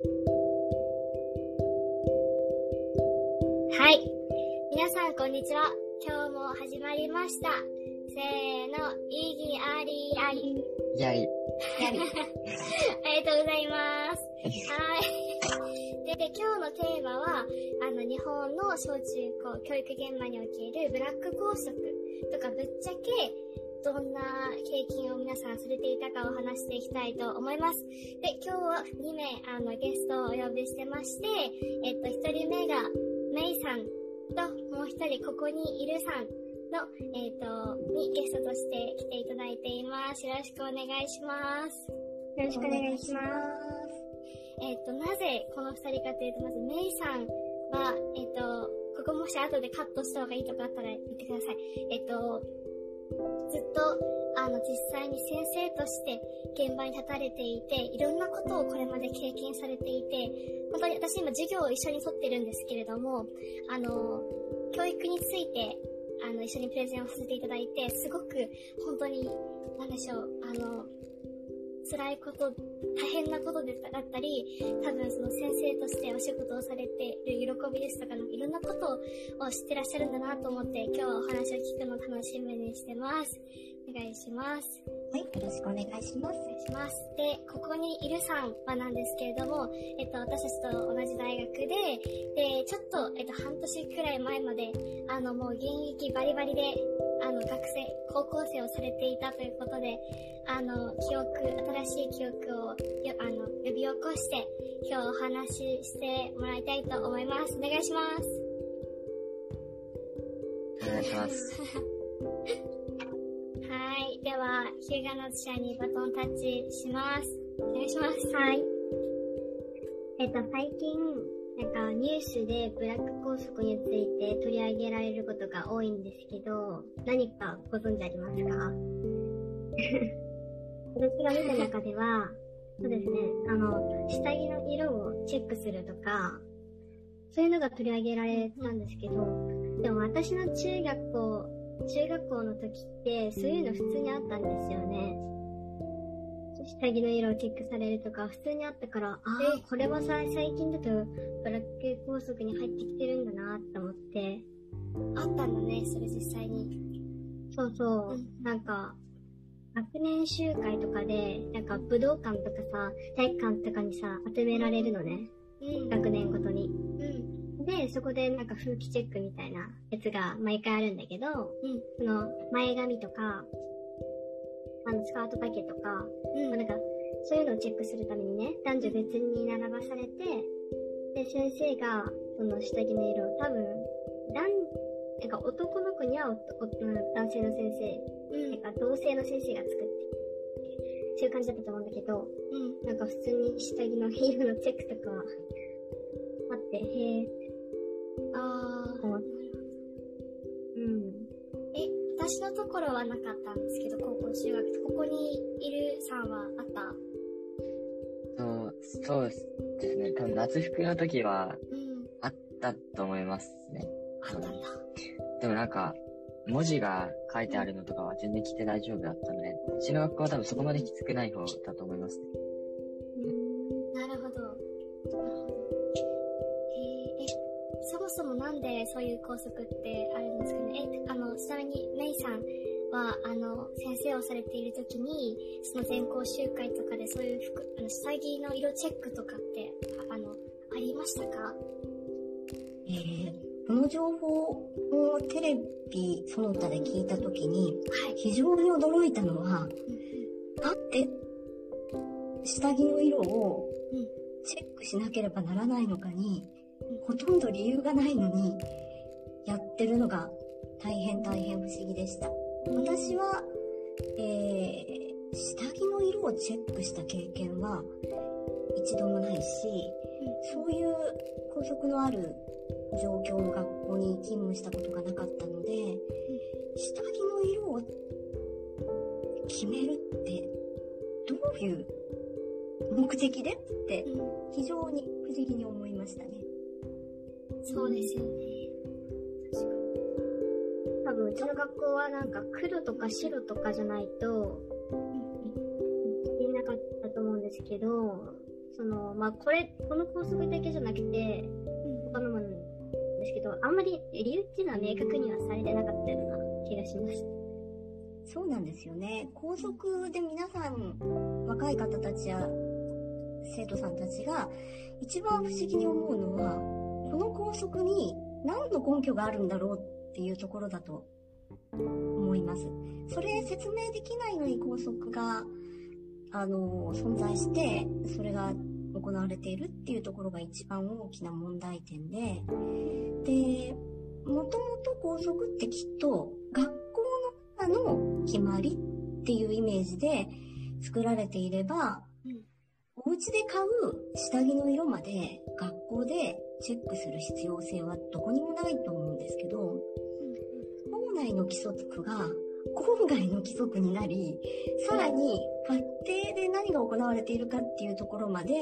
はい。皆さん、こんにちは。今日も始まりました。せーの、意義ありあり。いやいや。ありがとうございます。はい。で、で今日のテーマは、あの、日本の小中高教育現場におけるブラック校則とかぶっちゃけ、どんな経験を皆さんされていたかを話していきたいと思います。で、今日は2名、あの、ゲストをお呼びしてまして、えっと、1人目が、メイさんと、もう1人、ここにいるさんの、えっ、と、にゲストとして来ていただいています。よろしくお願いします。よろしくお願いします。えっ、と、なぜこの二人かというと、まず、メイさんは、えっ、と、ここもし後でカットした方がいいとかあったら言ってください。えっ、と、ずっと、あの、実際に先生として現場に立たれていて、いろんなことをこれまで経験されていて、本当に私今授業を一緒に取ってるんですけれども、あの、教育について、あの、一緒にプレゼンをさせていただいて、すごく、本当に、何でしょう、あの、辛いこと、大変なことでだったり、多分その先生としてお仕事をされている喜びですとか、いろんなことを知ってらっしゃるんだなと思って、今日はお話を聞くのを楽しみにしてます。お願いします。はい、よろしくお願いします。お願いします。で、ここにいるさんはなんですけれども、えっと、私たちと同じ大学で、で、ちょっと、えっと、半年くらい前まで、あの、もう現役バリバリで、あの、学生、高校生をされていたということで、あの、記憶、新しい記憶を、よあの、呼び起こして、今日お話ししてもらいたいと思います。お願いします。お願いします。はい。では、ヒューガナズ社にバトンタッチします。お願いします。はい。えっと、最近、なんかニュースでブラック校則について取り上げられることが多いんですけど、何かご存知ありますか？私が見た中では、そうですね、あの、下着の色をチェックするとか、そういうのが取り上げられたんですけど、でも私の中学校、中学校の時って、そういうの普通にあったんですよね。下着の色をチェックされるとか、普通にあったから、ああ、これはさ、最近だと、ブラック校則に入ってきてるんだなって思って、あったんだね、それ実際に。そうそう、うんなんか、学年集会とかで、なんか武道館とかさ、体育館とかにさ、集められるのね。うん。学年ごとに。うん。で、そこでなんか風紀チェックみたいなやつが毎回あるんだけど、うん。その前髪とか、あのスカート丈とか、うんまあなんか、そういうのをチェックするためにね、男女別に並ばされて、で、先生が、その下着の色を多分、男、なんか男の子には男性の先生、うん。なんか同性の先生が作って、そういう感じだったと思うんだけど、うん。なんか普通に下着の色のチェックとかはあって、へえ、のところはなかったんですけど、高校、中学、ここにいるさんはあった？そう、そうですね。多分夏服の時はうん。あったと思いますね。あったんだ。でもなんか、文字が書いてあるのとかは全然着て大丈夫だったので、うちの学校は多分そこまできつくない方だと思いますね。なんでそういう校則ってあるんですかね？え、あの、ちなみにメイさんは、あの、先生をされている時に、その全校集会とかでそういう服、あの、下着の色チェックとかって、ああの、ありましたか？えーこの情報をテレビその他で聞いたときに、はい。非常に驚いたのは、うんうん。だって、下着の色をうん。チェックしなければならないのかに、ほとんど理由がないのに、やってるのが大変大変不思議でした。私は、えー、下着の色をチェックした経験は一度もないし、そういう校則のある状況の学校に勤務したことがなかったので、下着の色を決めるってどういう目的でってうん非常に不思議に思いましたね。そうですよね。確か多分うちの学校はなんか黒とか白とかじゃないと、に。いなかったと思うんですけど、その、まあ、これ、この校則だけじゃなくて、他のものですけど、あんまり理由っていうのは明確にはされてなかったような気がしました。そうなんですよね。校則で皆さん、若い方たちや生徒さんたちが一番不思議に思うのは、の校則に何の根拠があるんだろうっていうところだと思います。それ説明できないのに校則が、あの、存在して、それが行われているっていうところが一番大きな問題点で、で、もともと校則ってきっと学校の中の決まりっていうイメージで作られていれば、うんお家で買う下着の色まで学校でチェックする必要性はどこにもないと思うんですけど、校内の規則が校外の規則になり、さらに家庭で何が行われているかっていうところまで、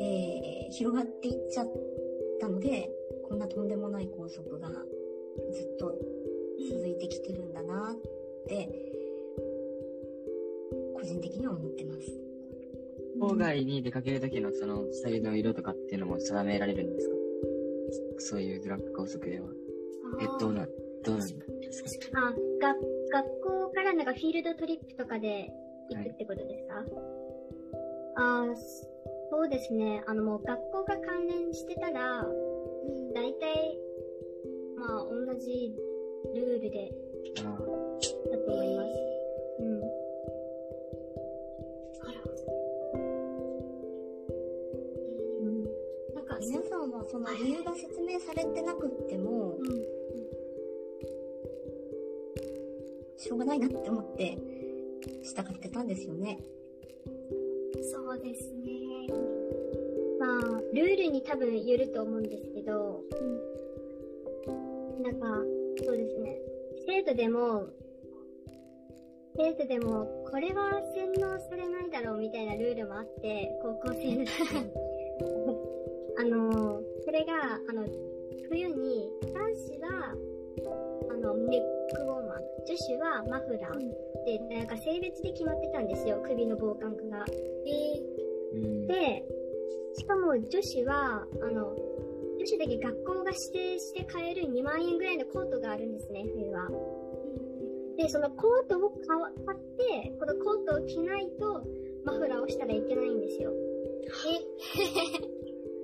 えー広がっていっちゃったので、こんなとんでもない校則がずっと続いてきてるんだなって、個人的には思ってます。郊外に出かけるときのその下着の色とかっていうのも定められるんですか？そういう学校則では。え、どうな、どうなんですか？あ、が、学校からなんかフィールドトリップとかで行くってことですか、あーそうですね。あのもう学校が関連してたら、大体、まあ同じルールでその理由が説明されてなくっても、うん。しょうがないなって思って従ってたんですよね。そうですね。まあ、ルールに多分よると思うんですけど、なんか、そうですね。生徒でも、生徒でも、これは洗脳されないだろうみたいなルールもあって、高校生の時に。れが、あの、冬に、男子は、あの、ネックウォーマー、女子はマフラー、で、なんか性別で決まってたんですよ、首の防寒具が。えうん。で、しかも女子は、あの、女子だけ学校が指定して買える2万円ぐらいのコートがあるんですね、冬は。で、そのコートを買わ買って、このコートを着ないと、マフラーをしたらいけないんですよ。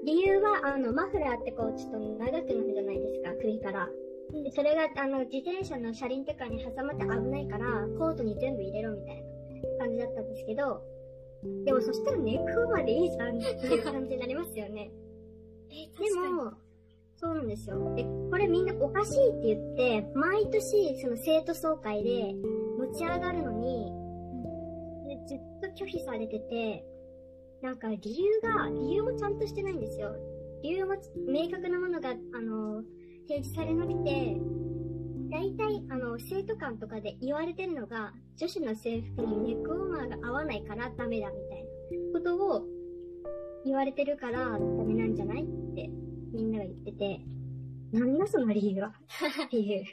理由は、あの、マフラーってこう、ちょっと長くなるじゃないですか、首から。でそれが、あの、自転車の車輪とかに挟まって危ないから、コートに全部入れろみたいな感じだったんですけど、でもそしたらネックウォーマーでいいじゃんっていう感じになりますよね。え、で。も、そうなんですよ。で、これみんなおかしいって言って、毎年その生徒総会で持ち上がるのに、でずっと拒否されてて、なんか理由が、理由もちゃんとしてないんですよ。理由も明確なものが、あの、提示されなくて、大体、あの、生徒間とかで言われてるのが、女子の制服にネックウォーマーが合わないからダメだみたいなことを言われてるからダメなんじゃないってみんなが言ってて、なんだその理由は？っていう。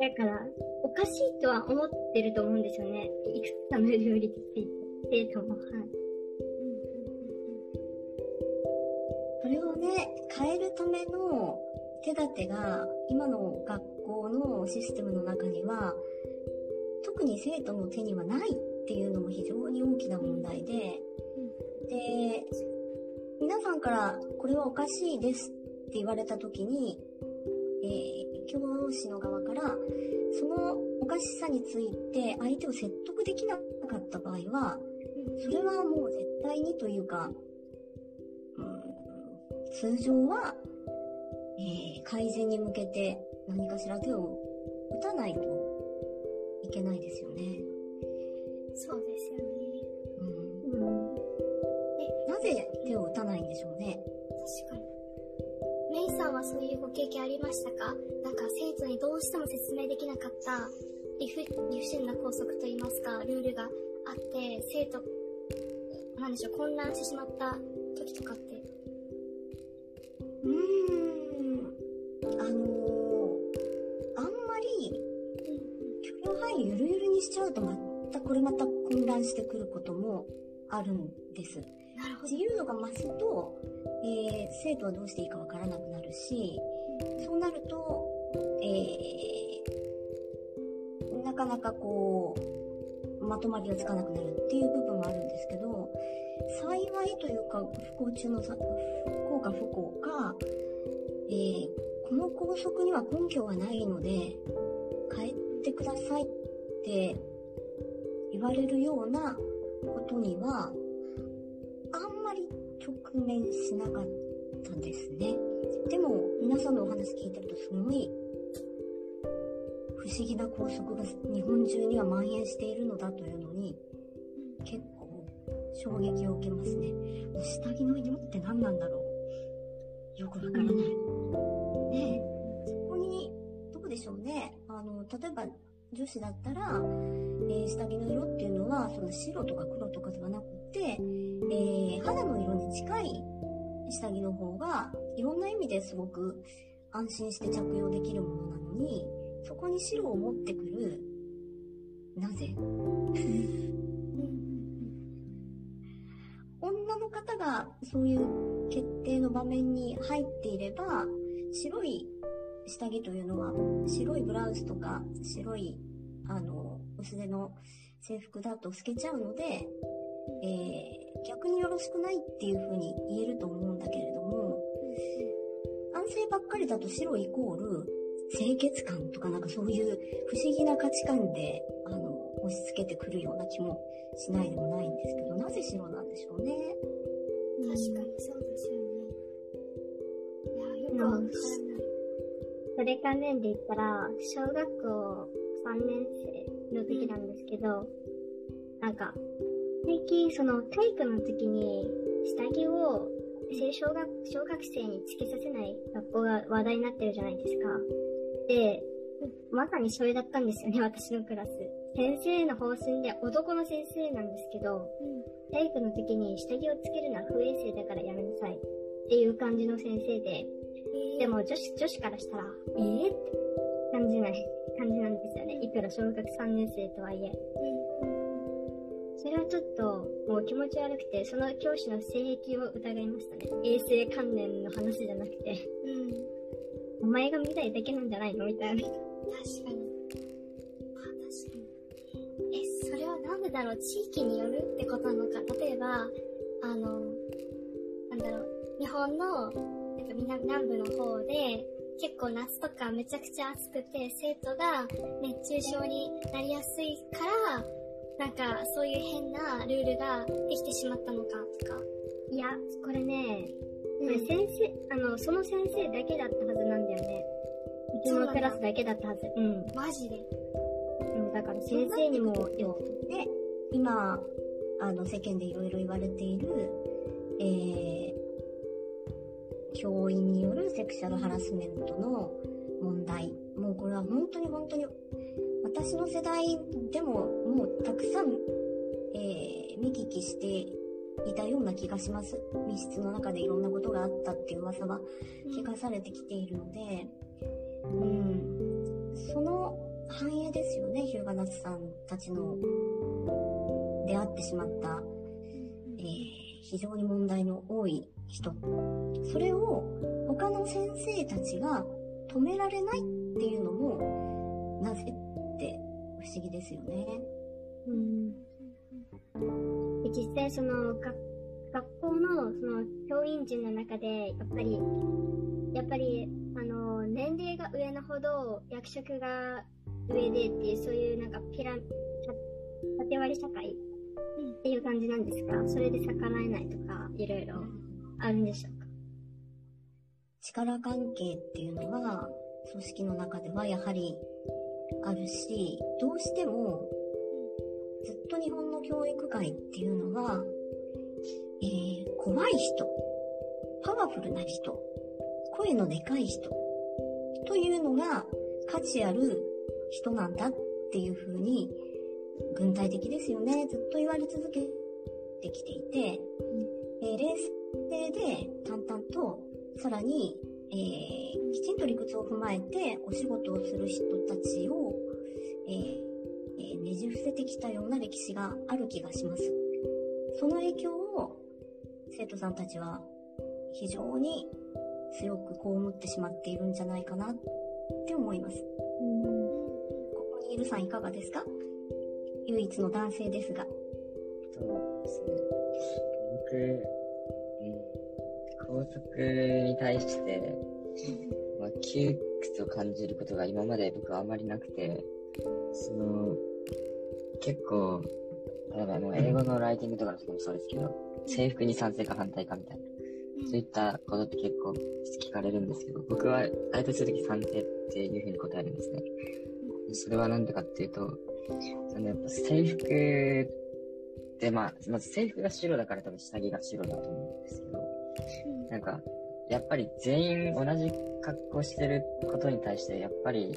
だから、おかしいとは思ってると思うんですよね。いくつかの料理について。生徒も。はい。それをね、変えるための手立てが今の学校のシステムの中には特に生徒の手にはないっていうのも非常に大きな問題で、で、皆さんからこれはおかしいですって言われた時に、えー、教師の側からそのおかしさについて相手を説得できなかった場合は、それはもう絶対にというか、うん通常は、えー改善に向けて何かしら手を打たないといけないですよね。そうですよね。うん、うん。なぜ手を打たないんでしょうね。確かに。メイさんはそういうご経験ありましたか？なんか生徒にどうしても説明できなかった理不理不尽な校則といいますか、ルールがあって、生徒、なんでしょう、混乱してしまった時とかって。うーん、あのーあんまり許容範囲ゆるゆるにしちゃうとまたこれまた混乱してくることもあるんです。自由度が増すと、えー生徒はどうしていいかわからなくなるし、そうなると、えーなかなかこう、まとまりがつかなくなるっていう部分もあるんですけど、幸いというか、不幸中の、不幸か不幸か、えーこの校則には根拠がないので、変えてくださいって言われるようなことには、あんまり直面しなかったですね。でも、皆さんのお話聞いてるとすごい、不思議な校則が日本中には蔓延しているのだというのに、結構衝撃を受けますね。もう下着の色って何なんだろう。よくわからない。で、そこに、どうでしょうね。あの、例えば女子だったら、えー下着の色っていうのは、その白とか黒とかではなくて、え下着の方が、いろんな意味ですごく安心して着用できるものなのに、そこに白を持ってくる、なぜ？女の方がそういう決定の場面に入っていれば、白い下着というのは、白いブラウスとか、白い、あの、薄手の制服だと透けちゃうので、えー逆によろしくないっていう風に言えると思うんだけれども、男性ばっかりだと白イコール清潔感とかなんかそういう不思議な価値観で、あの、押し付けてくるような気もしないでもないんですけど、なぜ白なんでしょうね？確かにそうですよね。いや、よくわからない。それ関連で言ったら、小学校3年生の時なんですけど、なんか、最近その体育の時に下着を清小学小学生につけさせない学校が話題になってるじゃないですか。で、まさにそれだったんですよね、私のクラス。先生の方針で男の先生なんですけど、体育の時に下着をつけるのは不衛生だからやめなさいっていう感じの先生で、でも女子、女子からしたら、えー、って感じない、感じなんですよね。いくら小学3年生とはいえ。それはちょっと、もう気持ち悪くて、その教師の性癖を疑いましたね。衛生関連の話じゃなくて、うん。お前が見たいだけなんじゃないのみたいな。確かに。あ、確かに。え、それはなんでだろう？地域によるってことなのか。例えば、あの、なんだろう、日本の、なんか南南部の方で、結構夏とかめちゃくちゃ暑くて、生徒が熱中症になりやすいから、なんかそういう変なルールができてしまったのかとか。いや、これね、これうん先生、あの、その先生だけだったはずなんだよね。うちのクラスだけだったはず。うん。マジで。うん、だから先生にも、で、今、あの、世間でいろいろ言われている、えー、教員によるセクシャルハラスメントの問題。もうこれは本当に本当に、私の世代でももうたくさん、えー見聞きしていたような気がします。密室の中でいろんなことがあったっていう噂は聞かされてきているので、うん、その反映ですよね、日向夏さんたちの出会ってしまった、えー非常に問題の多い人。それを他の先生たちが止められないっていうのも、なぜ不思議ですよね。うん。で実際その学学校のその教員陣の中で、やっぱり、やっぱり、あの、年齢が上のほど役職が上でっていう、そういうなんかピラ、た縦割り社会っていう感じなんですか？それで逆らえないとか、いろいろあるんでしょうか？力関係っていうのは、組織の中ではやはりあるし、どうしても、ずっと日本の教育界っていうのは、えー怖い人、パワフルな人、声のでかい人、というのが価値ある人なんだっていうふうに、軍隊的ですよね。ずっと言われ続けてきていて、えー冷静で淡々と、さらに、えーきちんと理屈を踏まえてお仕事をする人たちを、えーえーねじ伏せてきたような歴史がある気がします。その影響を生徒さんたちは非常に強く被ってしまっているんじゃないかなって思います。ここにいるさんいかがですか？唯一の男性ですが。そうですね。校則に対して、まあ、窮屈を感じることが今まで僕はあまりなくて、その、結構、例えばもう英語のライティングとかの時もそうですけど、制服に賛成か反対かみたいな。そういったことって結構聞かれるんですけど、僕は大体するとき賛成っていうふうに答えるんですね。それはなんでかっていうと、そのやっぱ制服で、まあ、まず制服が白だから多分下着が白だと思うんですけど、なんか、やっぱり全員同じ格好してることに対して、やっぱり、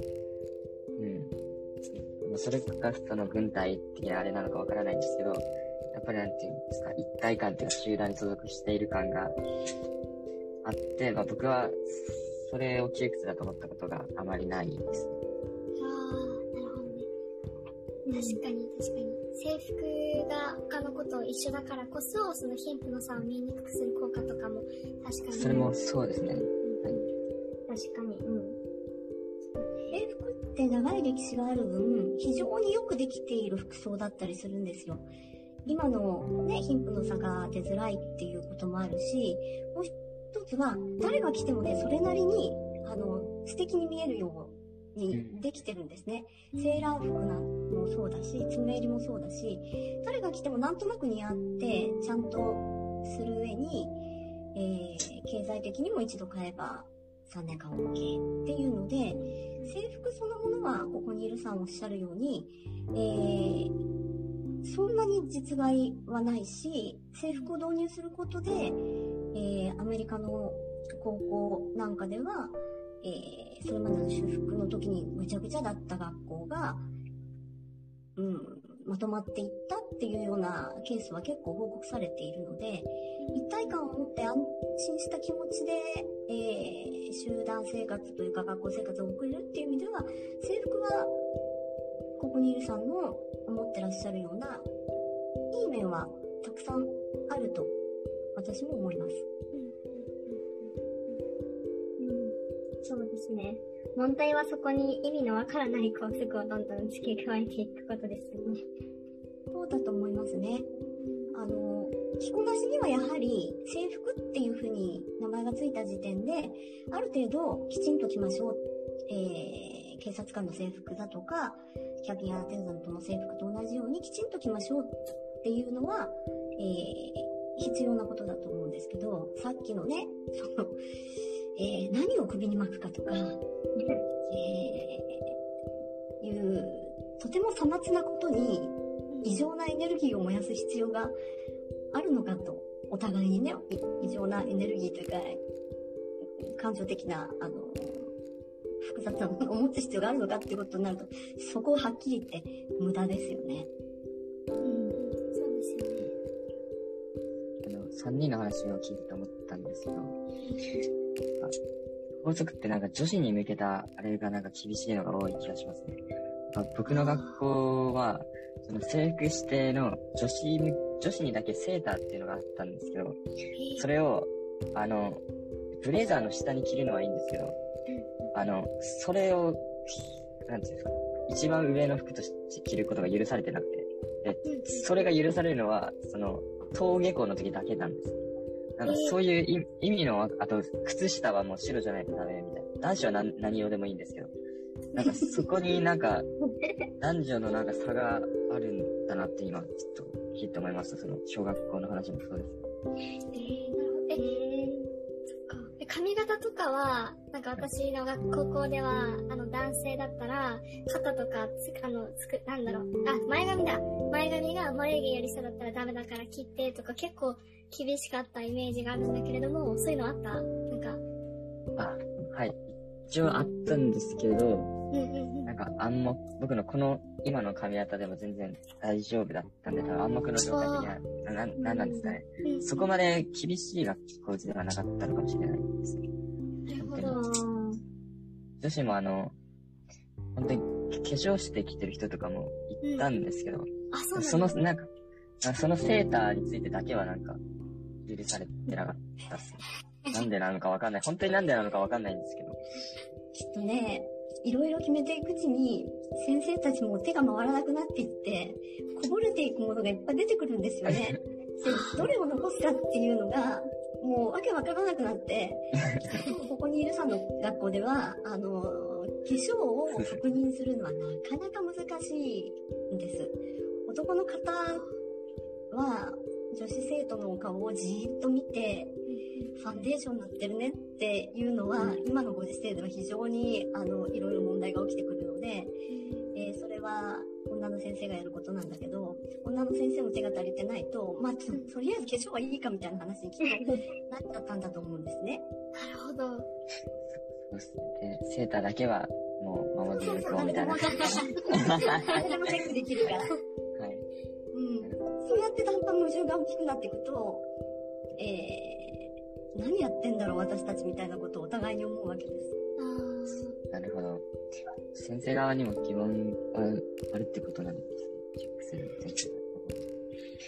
うん、それがその軍隊的なあれなのかわからないんですけど、やっぱりなんていうんですか、一体感っていうか集団に所属している感があって、まあ僕はそれを窮屈だと思ったことがあまりないです。ああ、なるほどね。確かに確かに。制服が他の子と一緒だからこそ、その貧富の差を見にくくする効果とかも確かに。それもそうですね。はい。確かに。うん。制服って長い歴史がある分、非常によくできている服装だったりするんですよ。今のね、貧富の差が出づらいっていうこともあるし、もう一つは、誰が来てもね、それなりに、あの、素敵に見えるようにできてるんですね。セーラー服なんもそうだし、爪襟もそうだし、誰が来てもなんとなく似合って、ちゃんとする上に、えー、経済的にも一度買えば3年間 OK っていうので、制服そのものは、ここにいるさんおっしゃるように、えーそんなに実害はないし、制服を導入することで、えー、アメリカの高校なんかでは、えー、それまでの修復の時にぐちゃぐちゃだった学校が、うん、まとまっていったっていうようなケースは結構報告されているので、一体感を持って安心した気持ちで、えー、集団生活というか学校生活を送れるっていう意味では、制服はここにいるさんの思ってらっしゃるような、いい面はたくさんあると、私も思います。そうですね。問題はそこに意味のわからない法則をどんどん付け加えていくことですよね。そうだと思いますね。あの、着こなしにはやはり制服っていうふうに名前がついた時点で、ある程度きちんと着ましょう。えー、警察官の制服だとか、キャビンアテンダントの制服と同じようにきちんと着ましょうっていうのは、えー、必要なことだと思うんですけど、さっきのね、その、えー、何を首に巻くかとか、えー、いう、とてもさまつなことに異常なエネルギーを燃やす必要があるのかと、お互いにね、異常なエネルギーというか、感情的な、あの、複雑なものを持つ必要があるのかっていうことになると、そこをはっきり言って無駄ですよね。うん、そうですよね。あの、3人の話を聞いてて思ったんですけど、法則ってなんか女子に向けたあれがなんか厳しいのが多い気がしますね。僕の学校は、その制服指定の女子、女子にだけセーターっていうのがあったんですけど、それを、あの、ブレザーの下に着るのはいいんですけど、あの、それを、なんていうんですか、一番上の服として着ることが許されてなくて、で、それが許されるのは、その、登下校の時だけなんです。なんかそういう意味の、あと、靴下はもう白じゃないとダメみたいな。男子は何何用でもいいんですけど。なんかそこになんか、男女のなんか差があるんだなって今、ちょっと聞いて思いました。その、小学校の話もそうです。えー、なるほど。えー髪型とかは、なんか私の学高校では、あの男性だったら、肩とかつ、あの、つく、なんだろう、あ、前髪だ。前髪が眉毛より下だったらダメだから切ってとか結構厳しかったイメージがあるんだけれども、そういうのあった？なんか？あ、はい。一応あったんですけど、なんか暗黙、僕のこの今の髪型でも全然大丈夫だったんで、多分暗黙の状態的には、な、なんなんですかね。そこまで厳しい学校ではなかったのかもしれないですね。なるほど。女子もあの、本当に化粧してきてる人とかもいたんですけど、うん、あ、そうその、なんか、あそのセーターについてだけはなんか、許されてなかったっすね。なんでなのかわかんない。本当になんでなのかわかんないんですけど。きっとね、いろいろ決めていくうちに、先生たちも手が回らなくなっていって、こぼれていくものがいっぱい出てくるんですよね。でどれを残すかっていうのが、もうわけわからなくなって、ここにいるさんの学校では、あの、化粧を確認するのはなかなか難しいんです。男の方は、女子生徒のお顔をじーっと見て、ファンデーションになってるねっていうのは、今のご時世では非常に、あの、いろいろ問題が起きてくるので、えーそれは女の先生がやることなんだけど、女の先生も手が足りてないと、まあ、ととりあえず化粧はいいかみたいな話にきっとなっちゃったんだと思うんですね。なるほど。そうっすね。で、セーターだけは、もう、守り抜こうみたいな。誰でもチェックできるから。ってだんだん矛盾が大きくなっていくと、えー、何やってんだろう私たちみたいなことをお互いに思うわけです。あなるほど。先生側にも疑問はあるってことなんですね。チェックする先生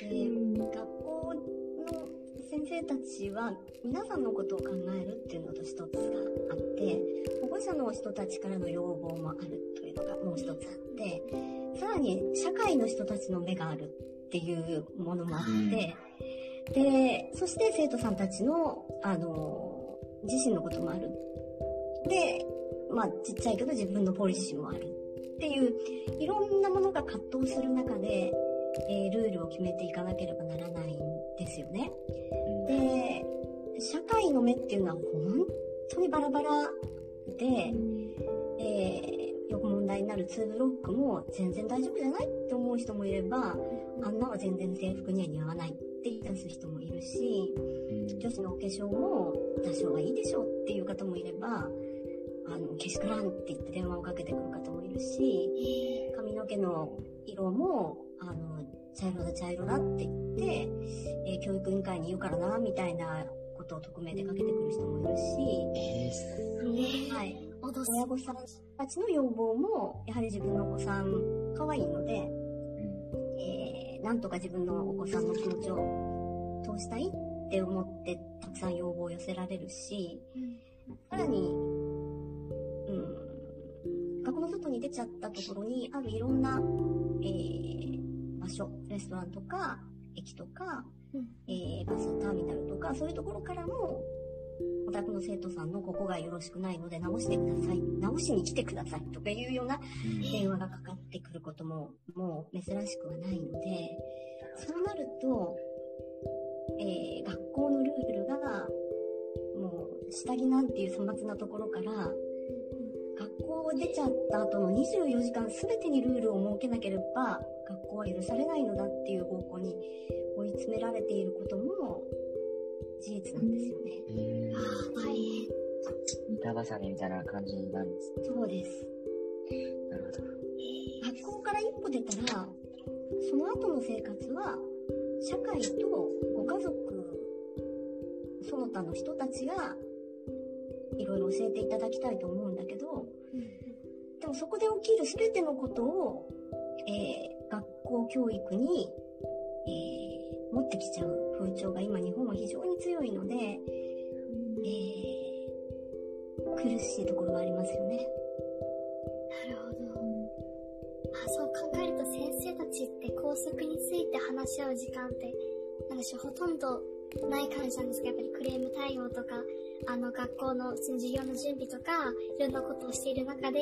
で学校の先生たちは皆さんのことを考えるっていうのと一つがあって保護者の人たちからの要望もあるというのがもう一つあってさらに社会の人たちの目があるっていうものもあって、でそして生徒さんたちのあの自身のこともある。でまあちっちゃいけど自分のポリシーもあるっていういろんなものが葛藤する中でえールールを決めていかなければならないんですよね。で、社会の目っていうのは本当にバラバラで、え問題になる2ブロックも全然大丈夫じゃないって思う人もいれば、あんなは全然制服には似合わないって言い出す人もいるし、うん。女子のお化粧も多少はいいでしょうっていう方もいれば、あの、けしからんって言って電話をかけてくる方もいるし、髪の毛の色も、あの、茶色だ茶色だって言って、えー教育委員会に言うからな、みたいなことを匿名でかけてくる人もいるし、えーはい。親御さんたちの要望も、やはり自分のお子さん、可愛いので、うん。えーなんとか自分のお子さんの気持ちを通したいって思って、たくさん要望を寄せられるし、さらに、うん、学校の外に出ちゃったところにあるいろんな、えー場所、レストランとか、駅とか、うん。えーバスターミナルとか、そういうところからも、お宅の生徒さんのここがよろしくないので直してください。直しに来てください。とかいうような電話がかかってくることも、もう珍しくはないので、そうなると、えー学校のルールが、もう、下着なんていう粗末なところから、学校を出ちゃった後の24時間全てにルールを設けなければ、学校は許されないのだっていう方向に追い詰められていることも事実なんですよね。えああ、大変。ー板挟みみたいな感じなんですね。そうです。なるほど。学校から一歩出たら、その後の生活は、社会とご家族、その他の人たちが、いろいろ教えていただきたいと思うんだけど、でもそこで起きる全てのことを、えー学校教育に、えー持ってきちゃう風潮が今日本は非常に強いので、えー苦しいところがありますよね。なるほど。あ、そう考えると先生たちって校則について話し合う時間って、なんでしょう、ほとんどない感じなんですが、やっぱりクレーム対応とか、あの、学校の授業の準備とか、いろんなことをしている中で、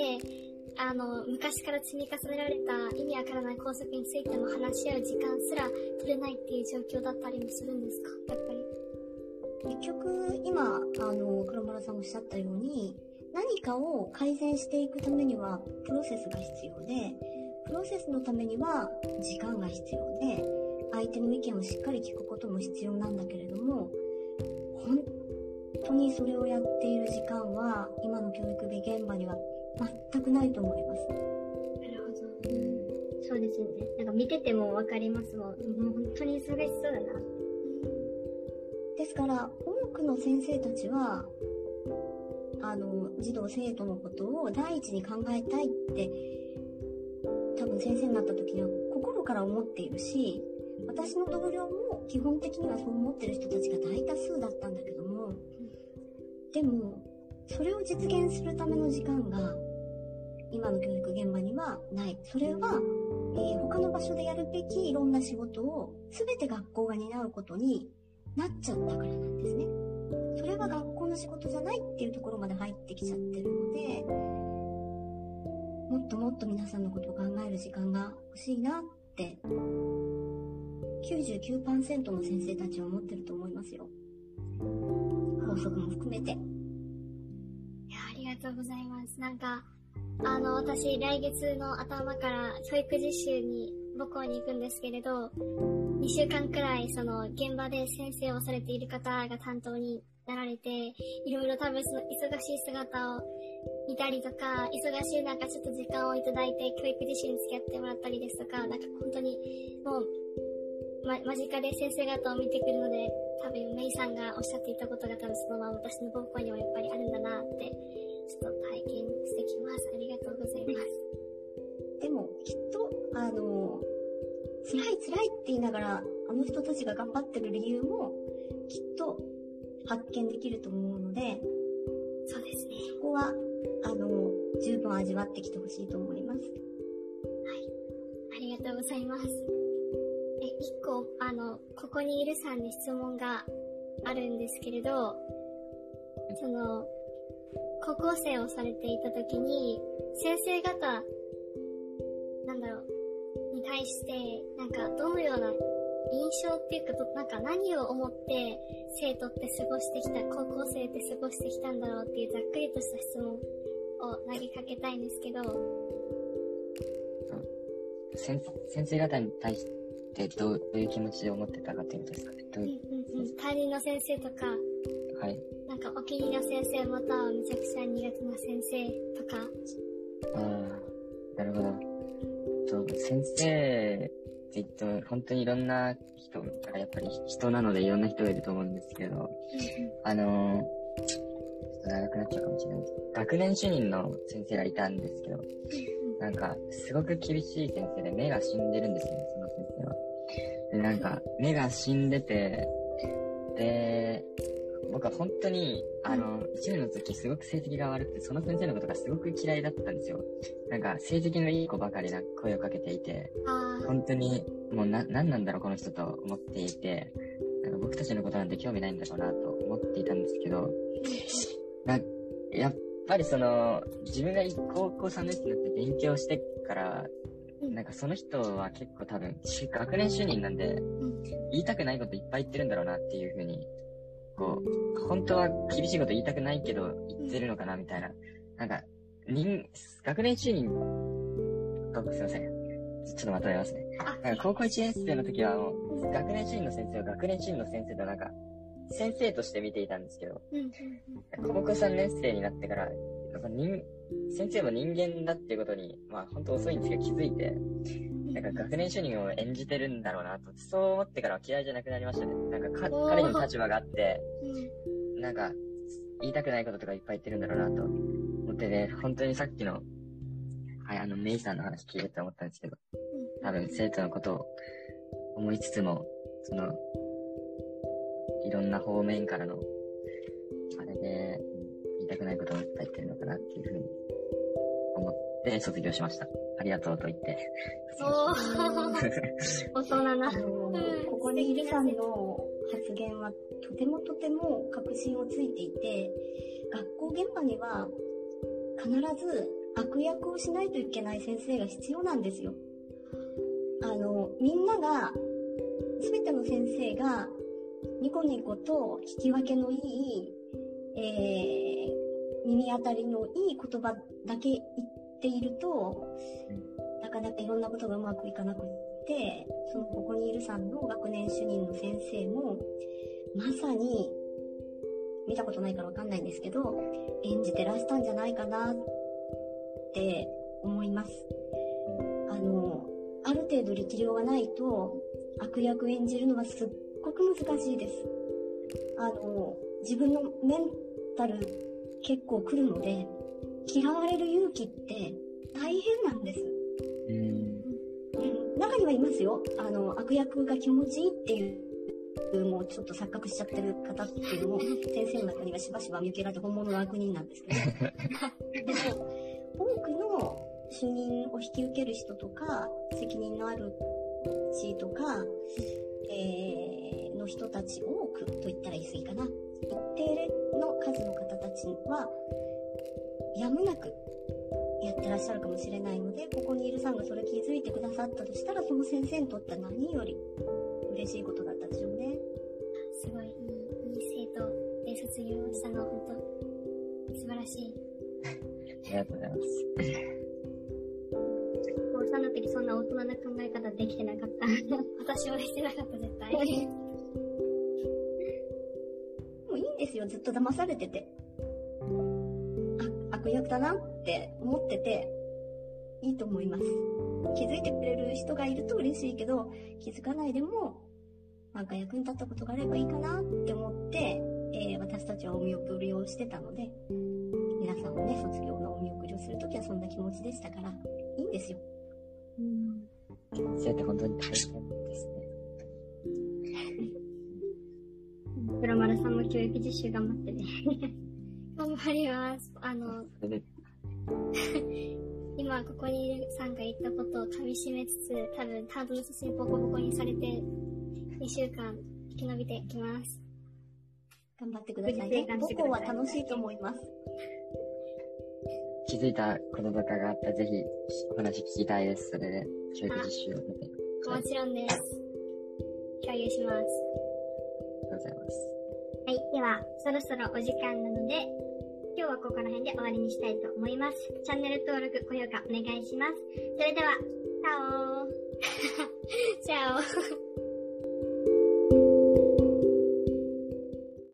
あの、昔から積み重ねられた意味わからない校則についても話し合う時間すら取れないっていう状況だったりもするんですか？やっぱり。結局、今、あの、黒村さんおっしゃったように、何かを改善していくためには、プロセスが必要で、プロセスのためには、時間が必要で、相手の意見をしっかり聞くことも必要なんだけれども、本当にそれをやっている時間は、今の教育現場には全くないと思います。なるほど。そうですよね。なんか見ててもわかりますもん。もう本当に忙しそうだな。ですから、多くの先生たちは、あの、児童生徒のことを第一に考えたいって、多分先生になった時には心から思っているし、私の同僚も基本的にはそう思ってる人たちが大多数だったんだけども、でも、それを実現するための時間が、今の教育現場にはない。それは、えー他の場所でやるべきいろんな仕事を全て学校が担うことになっちゃったからなんですね。それは学校の仕事じゃないっていうところまで入ってきちゃってるので、もっともっと皆さんのことを考える時間が欲しいなって、99%の先生たちは思ってると思いますよ。法則も含めて。いや、ありがとうございます。なんか、あの、私、来月の頭から教育実習に母校に行くんですけれど、2週間くらい、その、現場で先生をされている方が担当になられて、いろいろ多分その忙しい姿を見たりとか、忙しい中ちょっと時間をいただいて教育実習に付き合ってもらったりですとか、なんか本当にもう、ま、間近で先生方を見てくるので、多分メイさんがおっしゃっていたことが多分そのまま私の母校にもやっぱりあるんだなって、ちょっと体験してきます。います。でも、きっと、あの、辛い辛いって言いながら、あの人たちが頑張ってる理由も、きっと発見できると思うので、そうですね。そこは、あの、十分味わってきてほしいと思います。ありがとうございます。え、一個、あの、ここにいるさんに質問があるんですけれど、その、高校生をされていた時に、先生方、なんだろう、に対して、なんか、どのような印象っていうか、どなんか何を思って生徒って過ごしてきた、高校生って過ごしてきたんだろうっていうざっくりとした質問を投げかけたいんですけど、先先生方に対してどういう気持ちで思ってたかっていうことですかね。どういう？んうんうん、担任の先生とか、うはい。なんかお気に入りの先生またはめちゃくちゃ苦手な先生とか、ああ、なるほど。と先生って言っても本当にいろんな人がやっぱり人なのでいろんな人がいると思うんですけど、あのー、ちょっと長くなっちゃうかもしれないです学年主任の先生がいたんですけど、なんか、すごく厳しい先生で目が死んでるんですよね、その先生は。で、なんか、目が死んでて、で、僕は本当に、あの、1年の時すごく成績が悪くて、その先生のことがすごく嫌いだったんですよ。なんか、成績のいい子ばかりな声をかけていて、本当に、もうな、何なんだろう、この人と思っていて、なんか僕たちのことなんて興味ないんだろうなと思っていたんですけど、なやっぱりその、自分が高校3年生になって勉強してから、なんかその人は結構多分、し学年主任なんで、うん。言いたくないこといっぱい言ってるんだろうなっていうふうに、本当は厳しいこと言いたくないけど言ってるのかなみたいな。なんか、人、学年主任、あすいません。ちょっとまとめますね。あ、なんか高校1年生の時はもう、学年主任の先生を学年主任の先生となんか、先生として見ていたんですけど、高校3年生になってから、なんか人、先生も人間だっていうことに、まあ本当遅いんですけど気づいて、なんか学年主任を演じてるんだろうなと、そう思ってからは嫌いじゃなくなりましたね。なんかか彼にも立場があって、うんなんか言いたくないこととかいっぱい言ってるんだろうなと思ってね、本当にさっきの、はい、あの、メイさんの話聞いてて思ったんですけど、多分生徒のことを思いつつも、その、いろんな方面からの、あれで、うん言いたくないことをいっぱい言ってるのかなっていうふうに思って卒業しました。ありがとうと言って。おー、大人な。ここにいるさんの発言はとてもとても確信をついていて、学校現場には必ず悪役をしないといけない先生が必要なんですよ。あの、みんなが、すべての先生がニコニコと聞き分けのいい、えー、耳当たりのいい言葉だけ言っていると、なかなかいろんなことがうまくいかなくって、そのここにいるさんの学年主任の先生も、まさに、見たことないからわかんないんですけど、演じてらしたんじゃないかなって思います。あの、ある程度力量がないと、悪役演じるのはすっごく難しいです。あの、自分のメンタル結構来るので、嫌われる勇気って大変なんです。中にはいますよ。あの、悪役が気持ちいいっていう、もうちょっと錯覚しちゃってる方っていうのも、先生の中にはしばしば見受けられて本物の悪人なんですけど。でも、多くの主任を引き受ける人とか、責任のある地位とか、えー、の人たち多くと言ったら言い過ぎかな。一定の数の方たちは、やむなくやってらっしゃるかもしれないので、ここにいるさんがそれ気づいてくださったとしたら、その先生にとっては何より嬉しいことだったでしょうね。すごいいい、いい生徒で卒業したのは本当素晴らしい。ありがとうございます。高3の時そんな大人な考え方できてなかった。私はしてなかった、絶対。もういいんですよ、ずっと騙されてて。役だなって思ってて、いいと思います。気づいてくれる人がいると嬉しいけど、気づかないでも、なんか役に立ったことがあればいいかなって思って、えー私たちはお見送りをしてたので、皆さんもね、卒業のお見送りをするときはそんな気持ちでしたから、いいんですよ。先生って本当に大変ですね。プラマルさんも教育実習頑張ってね。頑張ります。あの、今ここにいるさんが言ったことを噛み締めつつ、多分担当の先生にボコボコにされて、2週間生き延びていきます。頑張ってくださいね母は楽しいと思います。気づいたこととかがあったらぜひお話聞きたいです。それで、教育実習を見て。もちろんです。共有します。ありがとうございます。はい。では、そろそろお時間なので、今日はここら辺で終わりにしたいと思います。チャンネル登録、高評価お願いします。それでは、チャオ チャオ